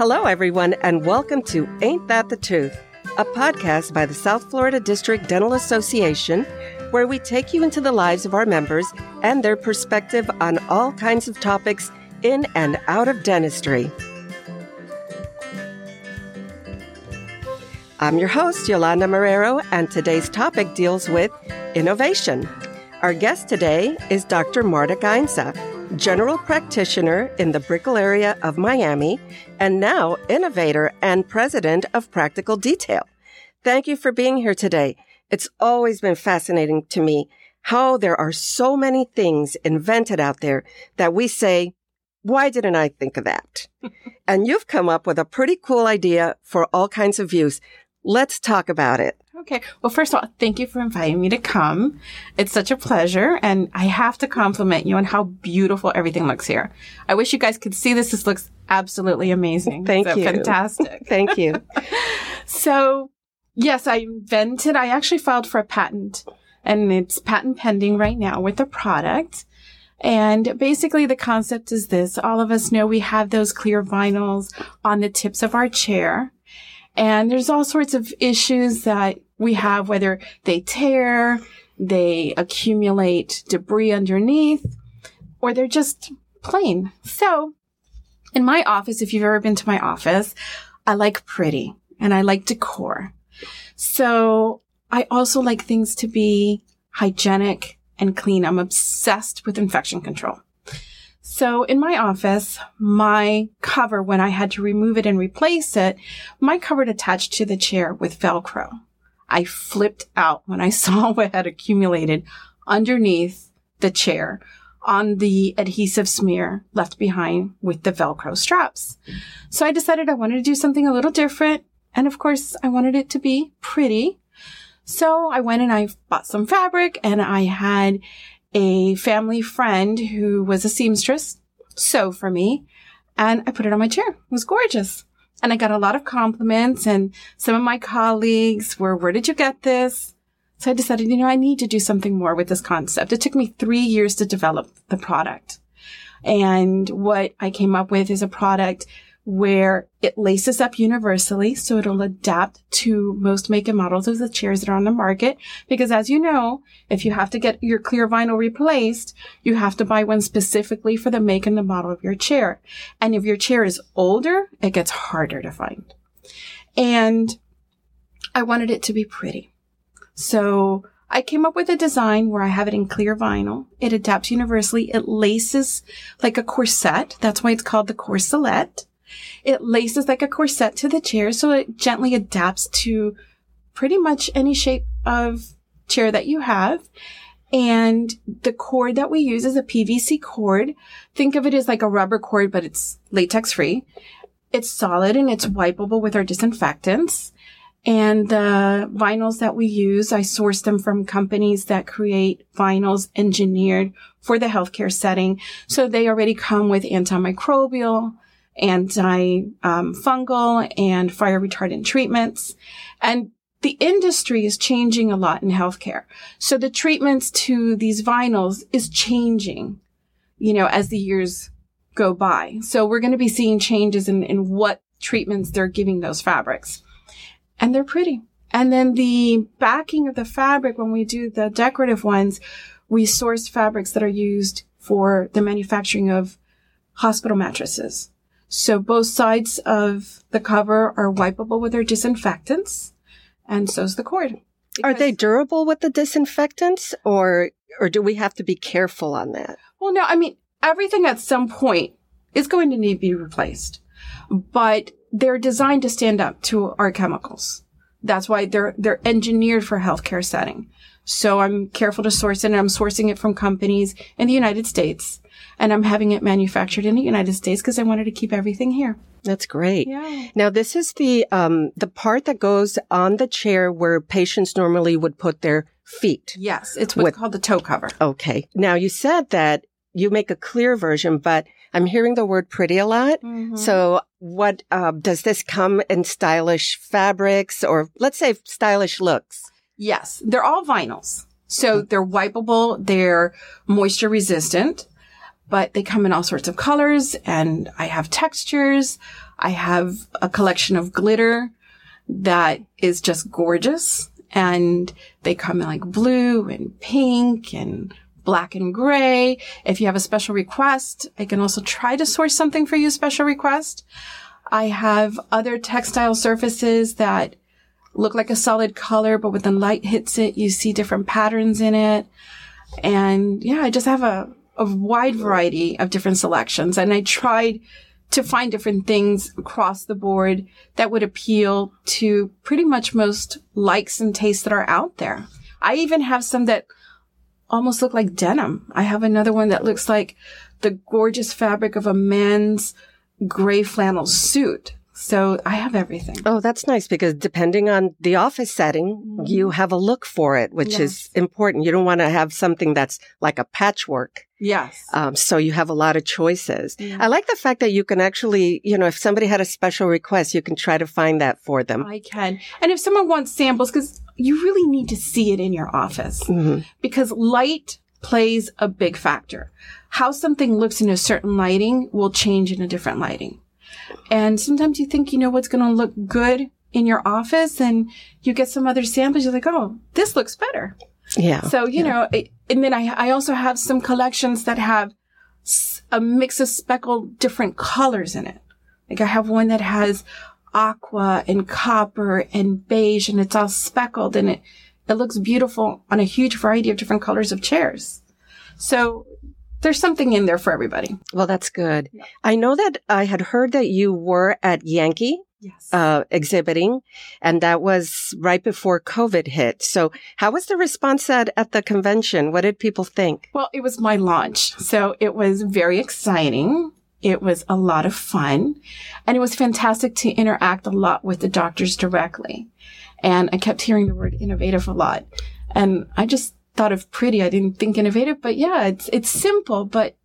Hello, everyone, and welcome to Ain't That the Tooth, a podcast by the South Florida District Dental Association, where we take you into the lives of our members and their perspective on all kinds of topics in and out of dentistry. I'm your host, Yolanda Marrero, and today's topic deals with innovation. Our guest today is Dr. Marta Gainza, general practitioner in the Brickell area of Miami, and now innovator and president of Practical Detail. Thank you for being here today. It's always been fascinating to me how there are so many things invented out there that we say, why didn't I think of that? and you've come up with a pretty cool idea for all kinds of use. Let's talk about it. Okay. Well, first of all, thank you for inviting me to come. It's such a pleasure. And I have to compliment you on how beautiful everything looks here. I wish you guys could see this. This looks absolutely amazing. Thank so you. Fantastic. Thank you. so, yes, I invented, I actually filed for a patent and it's patent pending right now with the product. And basically the concept is this. All of us know we have those clear vinyls on the tips of our chair. And there's all sorts of issues that we have, whether they tear, they accumulate debris underneath, or they're just plain. So in my office, if you've ever been to my office, I like pretty and I like decor. So I also like things to be hygienic and clean. I'm obsessed with infection control. So in my office, my cover, when I had to remove it and replace it, my cover attached to the chair with Velcro. I flipped out when I saw what had accumulated underneath the chair on the adhesive smear left behind with the Velcro straps. So I decided I wanted to do something a little different. And of course, I wanted it to be pretty. So I went and I bought some fabric and I had a family friend who was a seamstress sew for me and I put it on my chair. It was gorgeous. And I got a lot of compliments and some of my colleagues were, where did you get this? So I decided, you know, I need to do something more with this concept. It took me three years to develop the product. And what I came up with is a product where it laces up universally. So it'll adapt to most make and models of the chairs that are on the market. Because as you know, if you have to get your clear vinyl replaced, you have to buy one specifically for the make and the model of your chair. And if your chair is older, it gets harder to find. And I wanted it to be pretty. So I came up with a design where I have it in clear vinyl. It adapts universally. It laces like a corset. That's why it's called the corselet. It laces like a corset to the chair, so it gently adapts to pretty much any shape of chair that you have. And the cord that we use is a PVC cord. Think of it as like a rubber cord, but it's latex free. It's solid and it's wipeable with our disinfectants. And the vinyls that we use, I source them from companies that create vinyls engineered for the healthcare setting. So they already come with antimicrobial, anti-fungal, um, and fire retardant treatments. And the industry is changing a lot in healthcare. So the treatments to these vinyls is changing, you know, as the years go by. So we're going to be seeing changes in, in what treatments they're giving those fabrics. And they're pretty. And then the backing of the fabric, when we do the decorative ones, we source fabrics that are used for the manufacturing of hospital mattresses. So both sides of the cover are wipeable with our disinfectants, and so's the cord. Are they durable with the disinfectants, or or do we have to be careful on that? Well, no. I mean, everything at some point is going to need to be replaced, but they're designed to stand up to our chemicals. That's why they're they're engineered for healthcare setting. So I'm careful to source it, and I'm sourcing it from companies in the United States and I'm having it manufactured in the United States because I wanted to keep everything here. That's great. Yeah. Now this is the um the part that goes on the chair where patients normally would put their feet. Yes, it's what's with, called the toe cover. Okay. Now you said that you make a clear version, but I'm hearing the word pretty a lot. Mm-hmm. So what uh, does this come in stylish fabrics or let's say stylish looks? Yes, they're all vinyls. So they're wipeable, they're moisture resistant but they come in all sorts of colors and I have textures. I have a collection of glitter that is just gorgeous. And they come in like blue and pink and black and gray. If you have a special request, I can also try to source something for you, special request. I have other textile surfaces that look like a solid color, but when the light hits it, you see different patterns in it. And yeah, I just have a, a wide variety of different selections. And I tried to find different things across the board that would appeal to pretty much most likes and tastes that are out there. I even have some that almost look like denim. I have another one that looks like the gorgeous fabric of a man's gray flannel suit. So I have everything. Oh, that's nice because depending on the office setting, mm-hmm. you have a look for it, which yes. is important. You don't want to have something that's like a patchwork. Yes. Um, so you have a lot of choices. I like the fact that you can actually, you know, if somebody had a special request, you can try to find that for them. I can. And if someone wants samples, because you really need to see it in your office mm-hmm. because light plays a big factor. How something looks in a certain lighting will change in a different lighting. And sometimes you think you know what's going to look good in your office and you get some other samples. You're like, oh, this looks better. Yeah. So, you yeah. know, and then I, I also have some collections that have a mix of speckled different colors in it. Like I have one that has aqua and copper and beige and it's all speckled and it, it looks beautiful on a huge variety of different colors of chairs. So there's something in there for everybody. Well, that's good. Yeah. I know that I had heard that you were at Yankee. Yes. Uh, exhibiting, and that was right before COVID hit. So, how was the response at, at the convention? What did people think? Well, it was my launch, so it was very exciting. It was a lot of fun, and it was fantastic to interact a lot with the doctors directly. And I kept hearing the word innovative a lot, and I just thought of pretty. I didn't think innovative, but yeah, it's, it's simple, but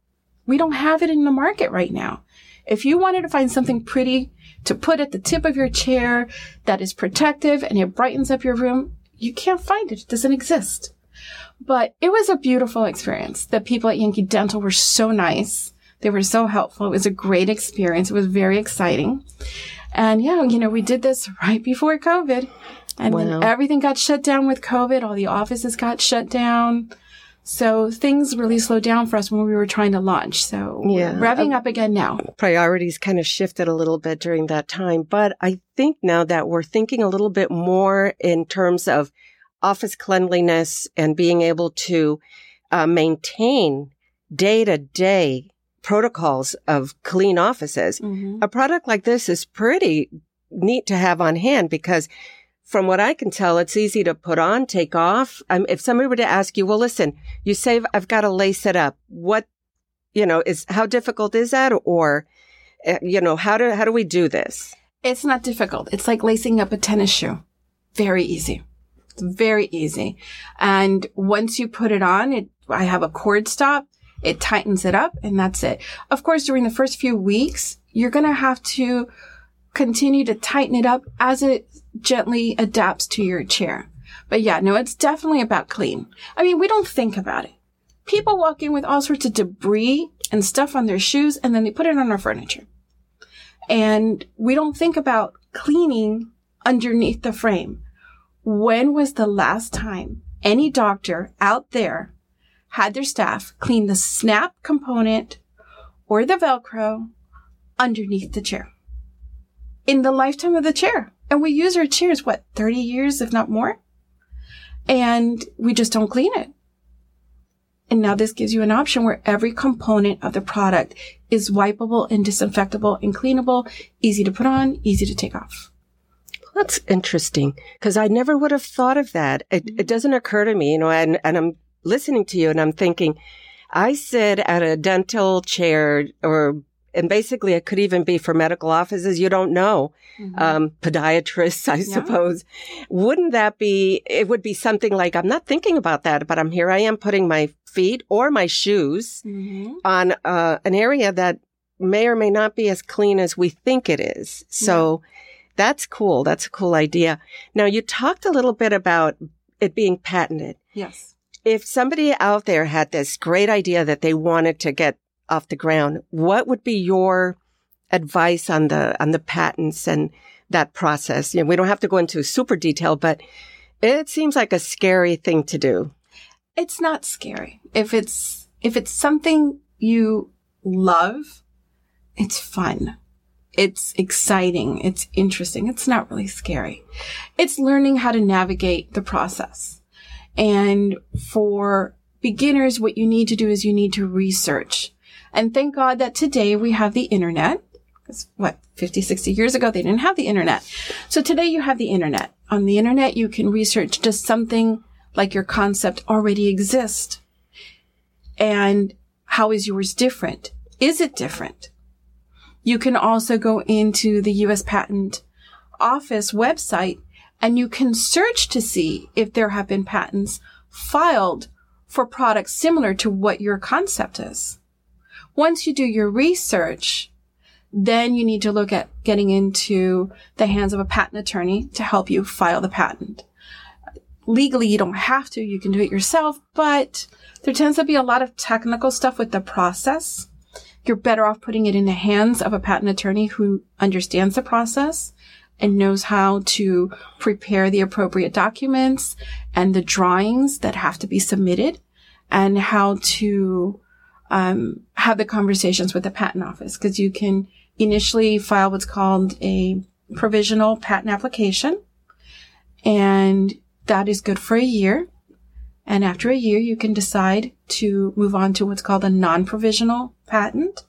we don't have it in the market right now. If you wanted to find something pretty to put at the tip of your chair that is protective and it brightens up your room, you can't find it. It doesn't exist. But it was a beautiful experience. The people at Yankee Dental were so nice. They were so helpful. It was a great experience. It was very exciting. And yeah, you know, we did this right before COVID. And wow. then everything got shut down with COVID. All the offices got shut down. So things really slowed down for us when we were trying to launch. So yeah. revving up again now. Priorities kind of shifted a little bit during that time. But I think now that we're thinking a little bit more in terms of office cleanliness and being able to uh, maintain day to day protocols of clean offices, mm-hmm. a product like this is pretty neat to have on hand because from what I can tell, it's easy to put on, take off. Um, if somebody were to ask you, well, listen, you say I've got to lace it up. What, you know, is how difficult is that? Or, uh, you know, how do, how do we do this? It's not difficult. It's like lacing up a tennis shoe. Very easy. It's very easy. And once you put it on, it, I have a cord stop. It tightens it up and that's it. Of course, during the first few weeks, you're going to have to continue to tighten it up as it gently adapts to your chair. But yeah, no, it's definitely about clean. I mean, we don't think about it. People walk in with all sorts of debris and stuff on their shoes and then they put it on our furniture. And we don't think about cleaning underneath the frame. When was the last time any doctor out there had their staff clean the snap component or the Velcro underneath the chair? In the lifetime of the chair. And we use our chairs, what, 30 years, if not more? And we just don't clean it. And now this gives you an option where every component of the product is wipeable and disinfectable and cleanable, easy to put on, easy to take off. That's interesting because I never would have thought of that. It, it mm-hmm. doesn't occur to me, you know, and, and I'm listening to you and I'm thinking, I sit at a dental chair or and basically it could even be for medical offices. You don't know. Mm-hmm. Um, podiatrists, I yeah. suppose. Wouldn't that be, it would be something like, I'm not thinking about that, but I'm here. I am putting my feet or my shoes mm-hmm. on uh, an area that may or may not be as clean as we think it is. So yeah. that's cool. That's a cool idea. Now you talked a little bit about it being patented. Yes. If somebody out there had this great idea that they wanted to get off the ground, what would be your advice on the on the patents and that process? You know, we don't have to go into super detail, but it seems like a scary thing to do. It's not scary. If it's if it's something you love, it's fun. It's exciting. It's interesting. It's not really scary. It's learning how to navigate the process. And for beginners, what you need to do is you need to research. And thank God that today we have the internet. Because what, 50, 60 years ago, they didn't have the internet. So today you have the internet. On the internet, you can research does something like your concept already exist? And how is yours different? Is it different? You can also go into the U.S. Patent Office website and you can search to see if there have been patents filed for products similar to what your concept is. Once you do your research, then you need to look at getting into the hands of a patent attorney to help you file the patent. Legally, you don't have to, you can do it yourself, but there tends to be a lot of technical stuff with the process. You're better off putting it in the hands of a patent attorney who understands the process and knows how to prepare the appropriate documents and the drawings that have to be submitted and how to um, have the conversations with the patent office because you can initially file what's called a provisional patent application and that is good for a year. And after a year, you can decide to move on to what's called a non-provisional patent.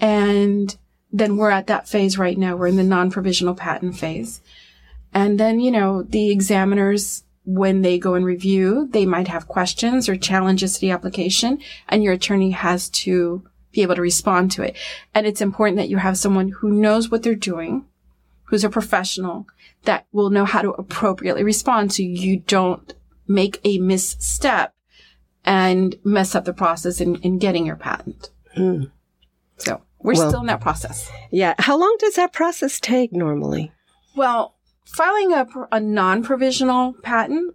And then we're at that phase right now. We're in the non-provisional patent phase. And then, you know, the examiners, when they go and review, they might have questions or challenges to the application and your attorney has to be able to respond to it. And it's important that you have someone who knows what they're doing, who's a professional that will know how to appropriately respond so you don't make a misstep and mess up the process in, in getting your patent. Mm. So we're well, still in that process. Yeah. How long does that process take normally? Well, filing a, a non provisional patent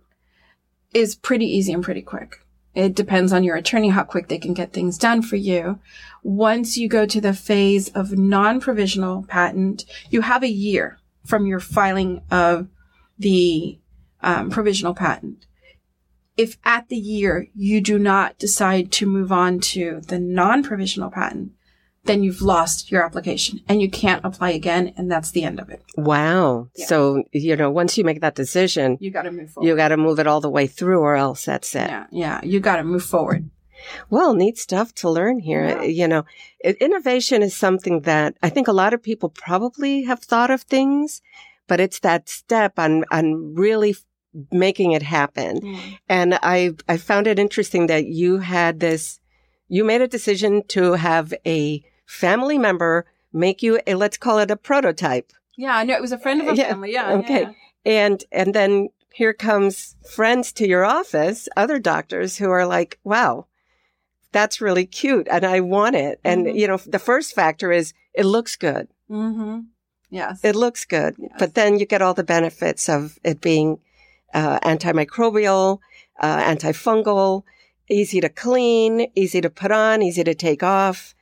is pretty easy and pretty quick. It depends on your attorney how quick they can get things done for you. Once you go to the phase of non provisional patent, you have a year from your filing of the um, provisional patent. If at the year you do not decide to move on to the non provisional patent, then you've lost your application and you can't apply again and that's the end of it. Wow. Yeah. So, you know, once you make that decision, you got to move forward. You got to move it all the way through or else that's it. Yeah. Yeah. You got to move forward. Well, neat stuff to learn here. Yeah. You know, innovation is something that I think a lot of people probably have thought of things, but it's that step on, on really making it happen. Mm. And I, I found it interesting that you had this, you made a decision to have a family member make you a, let's call it a prototype. Yeah, I know it was a friend of a yeah. family. Yeah. Okay. Yeah. And, and then here comes friends to your office, other doctors who are like, wow, that's really cute and I want it. And, mm-hmm. you know, the first factor is it looks good. Mm-hmm. Yes. It looks good. Yes. But then you get all the benefits of it being uh, antimicrobial, uh, antifungal, easy to clean, easy to put on, easy to take off.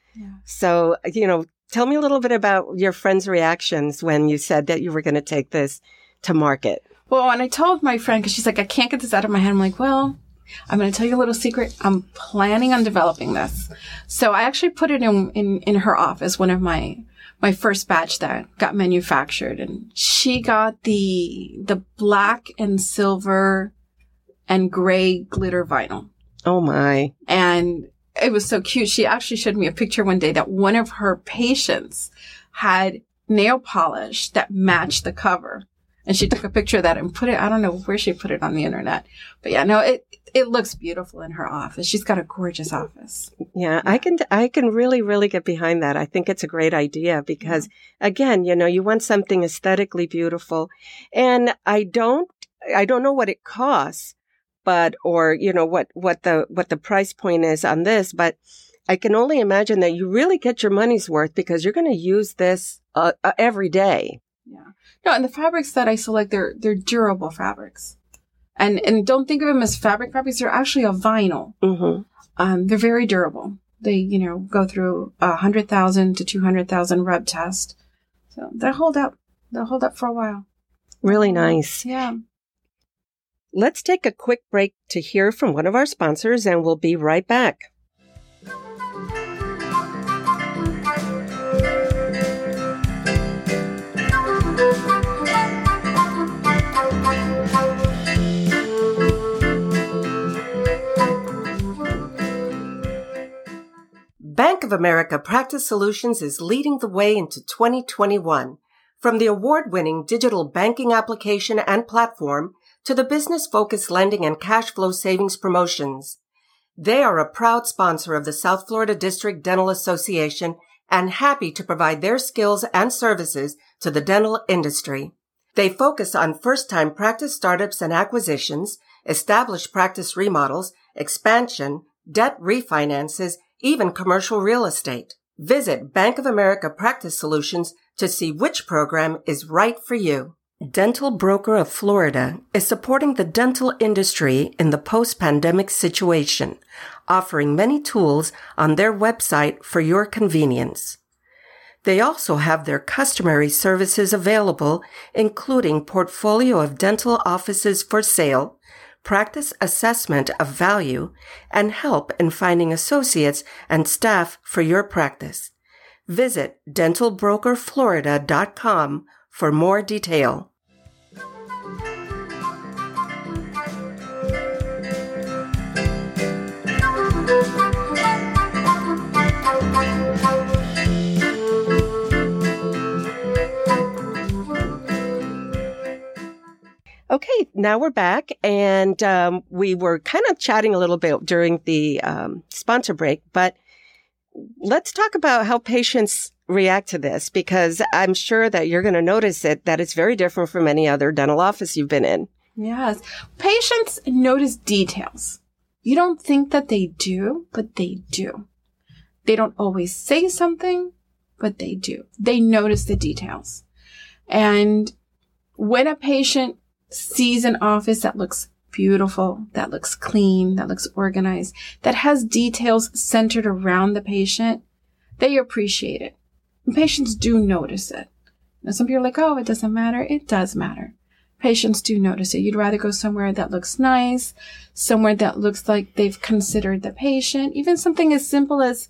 So, you know, tell me a little bit about your friend's reactions when you said that you were going to take this to market. Well, and I told my friend, because she's like, I can't get this out of my head. I'm like, well, I'm going to tell you a little secret. I'm planning on developing this. So I actually put it in, in, in her office, one of my, my first batch that got manufactured. And she got the, the black and silver and gray glitter vinyl. Oh my. And it was so cute. She actually showed me a picture one day that one of her patients had nail polish that matched the cover. And she took a picture of that and put it, I don't know where she put it on the internet. But yeah, no, it, it looks beautiful in her office. She's got a gorgeous office. Yeah, I can, I can really, really get behind that. I think it's a great idea because yeah. again, you know, you want something aesthetically beautiful and I don't, I don't know what it costs, but or you know what what the what the price point is on this but i can only imagine that you really get your money's worth because you're going to use this uh, uh, every day yeah no and the fabrics that i select they're they're durable fabrics and and don't think of them as fabric fabrics they're actually a vinyl mm-hmm. um, they're very durable They, you know, go through a hundred thousand to two hundred thousand rub test. So they hold up. They'll hold up for a while. Really nice. Yeah. Let's take a quick break to hear from one of our sponsors and we'll be right back. Bank of America Practice Solutions is leading the way into 2021. From the award winning digital banking application and platform to the business focused lending and cash flow savings promotions. They are a proud sponsor of the South Florida District Dental Association and happy to provide their skills and services to the dental industry. They focus on first time practice startups and acquisitions, established practice remodels, expansion, debt refinances, even commercial real estate. Visit Bank of America Practice Solutions to see which program is right for you. Dental Broker of Florida is supporting the dental industry in the post-pandemic situation, offering many tools on their website for your convenience. They also have their customary services available, including portfolio of dental offices for sale, practice assessment of value, and help in finding associates and staff for your practice. Visit dentalbrokerflorida.com for more detail. Okay, now we're back, and um, we were kind of chatting a little bit during the um, sponsor break, but let's talk about how patients react to this because I'm sure that you're going to notice it that it's very different from any other dental office you've been in. Yes. Patients notice details. You don't think that they do, but they do. They don't always say something, but they do. They notice the details. And when a patient sees an office that looks beautiful, that looks clean, that looks organized, that has details centered around the patient, they appreciate it. Patients do notice it. Now, some people are like, oh, it doesn't matter. It does matter. Patients do notice it. You'd rather go somewhere that looks nice, somewhere that looks like they've considered the patient, even something as simple as,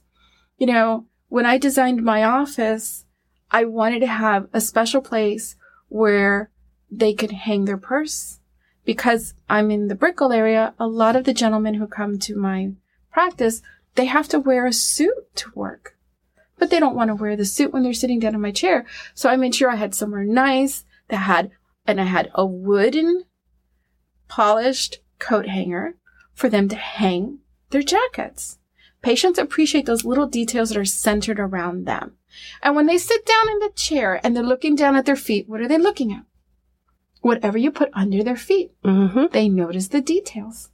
you know, when I designed my office, I wanted to have a special place where they could hang their purse. Because I'm in the Brickell area, a lot of the gentlemen who come to my practice, they have to wear a suit to work. But they don't want to wear the suit when they're sitting down in my chair. So I made sure I had somewhere nice that had, and I had a wooden polished coat hanger for them to hang their jackets. Patients appreciate those little details that are centered around them. And when they sit down in the chair and they're looking down at their feet, what are they looking at? whatever you put under their feet. Mm-hmm. They notice the details.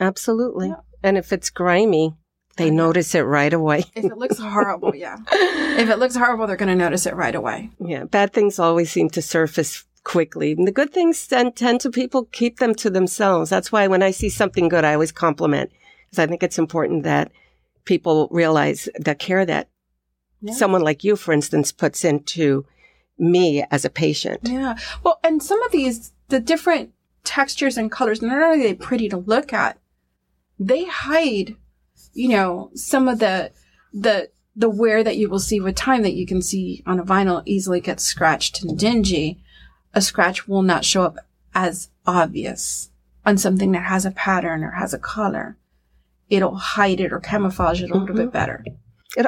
Absolutely. Yeah. And if it's grimy, they notice it right away. if it looks horrible, yeah. If it looks horrible, they're going to notice it right away. Yeah. Bad things always seem to surface quickly. And the good things tend, tend to people keep them to themselves. That's why when I see something good, I always compliment because I think it's important that people realize the care that yeah. someone like you, for instance, puts into me as a patient. Yeah. Well, and some of these, the different textures and colors, not only are they pretty to look at, they hide, you know, some of the, the, the wear that you will see with time that you can see on a vinyl easily gets scratched and dingy. A scratch will not show up as obvious on something that has a pattern or has a color. It'll hide it or camouflage it a little mm-hmm. bit better.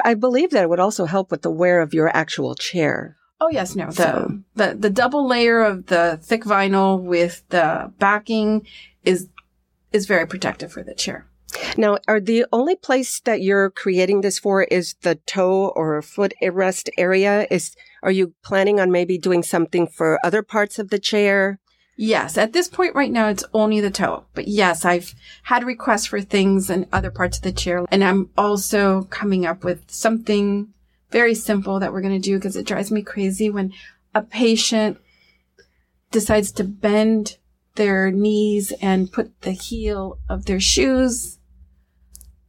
I believe that it would also help with the wear of your actual chair. Oh yes, no. The, the the double layer of the thick vinyl with the backing is is very protective for the chair. Now, are the only place that you're creating this for is the toe or foot rest area? Is are you planning on maybe doing something for other parts of the chair? Yes, at this point right now it's only the toe. But yes, I've had requests for things in other parts of the chair and I'm also coming up with something very simple that we're going to do because it drives me crazy when a patient decides to bend their knees and put the heel of their shoes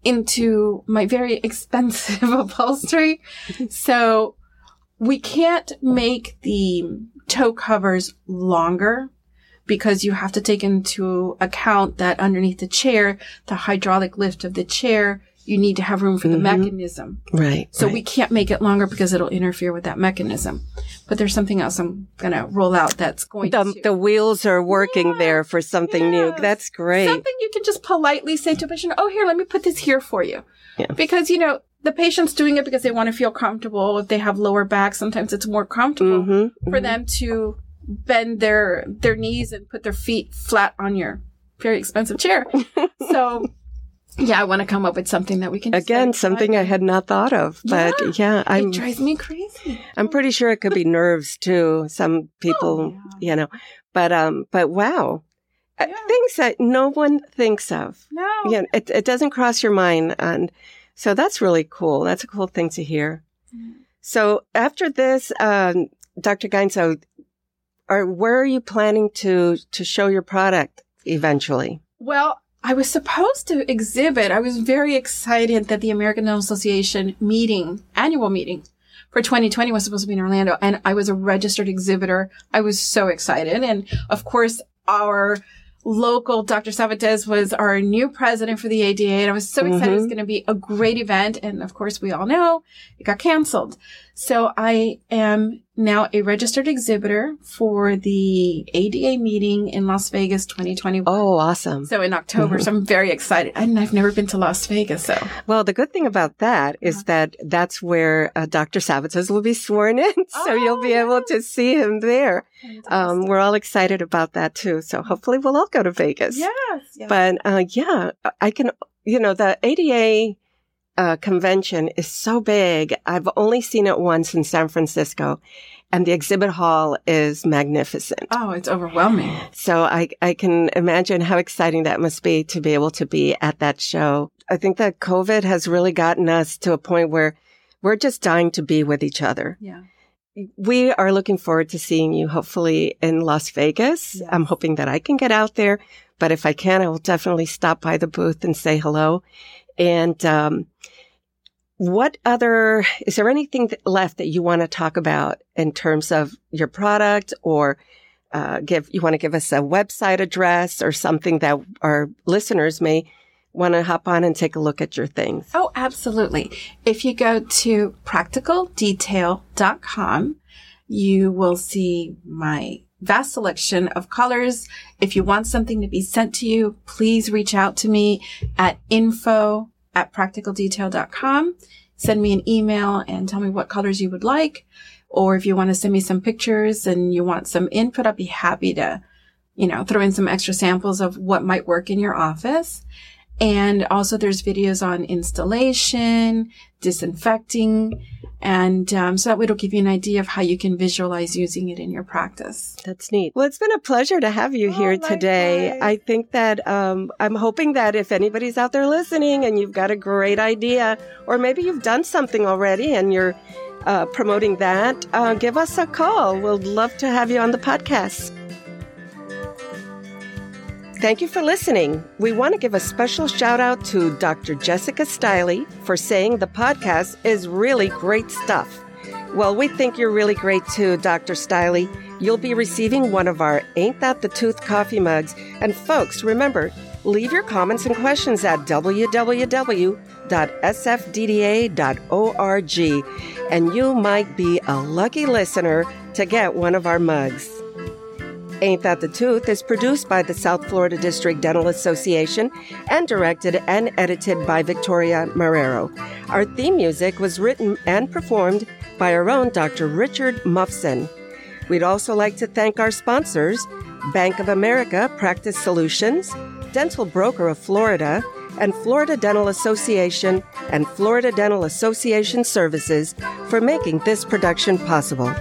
into my very expensive upholstery. so we can't make the toe covers longer because you have to take into account that underneath the chair, the hydraulic lift of the chair, you need to have room for the Mhm. mechanism. Right. So right. we can't make it longer because it'll interfere with that mechanism. But there's something else I'm going to roll out that's going the, to. the wheels are working Yeah, there for something new. That's great. Something you can just politely say to a patient, oh, here, let me put this here for you. Yeah. Because, you know, the patient's doing it because they want to feel comfortable. If they have lower back, sometimes it's more comfortable Mhm, for mhm. them to bend their, their knees and put their feet flat on your very expensive chair. so, yeah, I want to come up with something that we can Again, something I had not thought of, but Yeah. yeah, I'm It drives me crazy. I'm pretty sure it could be nerves too. Some people, Oh, yeah. you know, but um, but wow, Uh, Yeah. things that no one thinks of. No. Yeah, it it doesn't cross your mind, and so that's really cool. That's a cool thing to hear. Mm. So after this, um, Dr. Gainza, are where are you planning to to show your product eventually? Well, I was supposed to exhibit. I was very excited that the American Dental Association meeting, annual meeting for 2020 was supposed to be in Orlando and I was a registered exhibitor. I was so excited. And of course, our local Dr. Sabates was our new president for the ADA. And I was so excited. It was Mhm. going to be a great event. And of course, we all know it got canceled. So I am now a registered exhibitor for the ADA meeting in Las Vegas 2021. Oh, awesome! So in October, so I'm very excited. And I've never been to Las Vegas, so Well, the good thing about that is Uh-huh. that that's where uh, Dr. Sabates will be sworn in, so you'll Oh, be able to see him there. Um, we're all excited about that too. So hopefully we'll all go to Vegas. yes, yes. But uh, yeah, I can. You know, the ADA uh, convention is so big. I've only seen it once in San Francisco, and the exhibit hall is magnificent. oh, it's overwhelming. So I, I can imagine how exciting that must be to be able to be at that show. I think that COVID has really gotten us to a point where we're just dying to be with each other. Yeah. We are looking forward to seeing you hopefully in Las Vegas. Yes. I'm hoping that I can get out there, but if I can, I will definitely stop by the booth and say hello. And, um, what other, is there anything left that you want to talk about in terms of your product or uh, give, you want to give us a website address or something that our listeners may want to hop on and take a look at your things? Oh, absolutely. If you go to practicaldetail.com, you will see my vast selection of colors. If you want something to be sent to you, please reach out to me at info at practicaldetail.com. Send me an email and tell me what colors you would like. Or if you want to send me some pictures and you want some input, I'd be happy to, you know, throw in some extra samples of what might work in your office. And also there's videos on installation, disinfecting, and um, so that way it'll give you an idea of how you can visualize using it in your practice. That's neat. Well, it's been a pleasure to have you Oh, here today. likewise. I think that um, I'm hoping that if anybody's out there listening and you've got a great idea, or maybe you've done something already and you're uh, promoting that, uh, give us a call. We'd love to have you on the podcast. Thank you for listening. We want to give a special shout out to Dr. Jessica Stiley for saying the podcast is really great stuff. Well, we think you're really great too, Dr. Stiley. You'll be receiving one of our Ain't That the Tooth coffee mugs. And folks, remember, leave your comments and questions at www.sfdda.org, and you might be a lucky listener to get one of our mugs. Ain't That the Tooth is produced by the South Florida District Dental Association and directed and edited by Victoria Marrero. Our theme music was written and performed by our own Dr. Richard Muffson. We'd also like to thank our sponsors Bank of America Practice Solutions, Dental Broker of Florida, and Florida Dental Association and Florida Dental Association Services for making this production possible.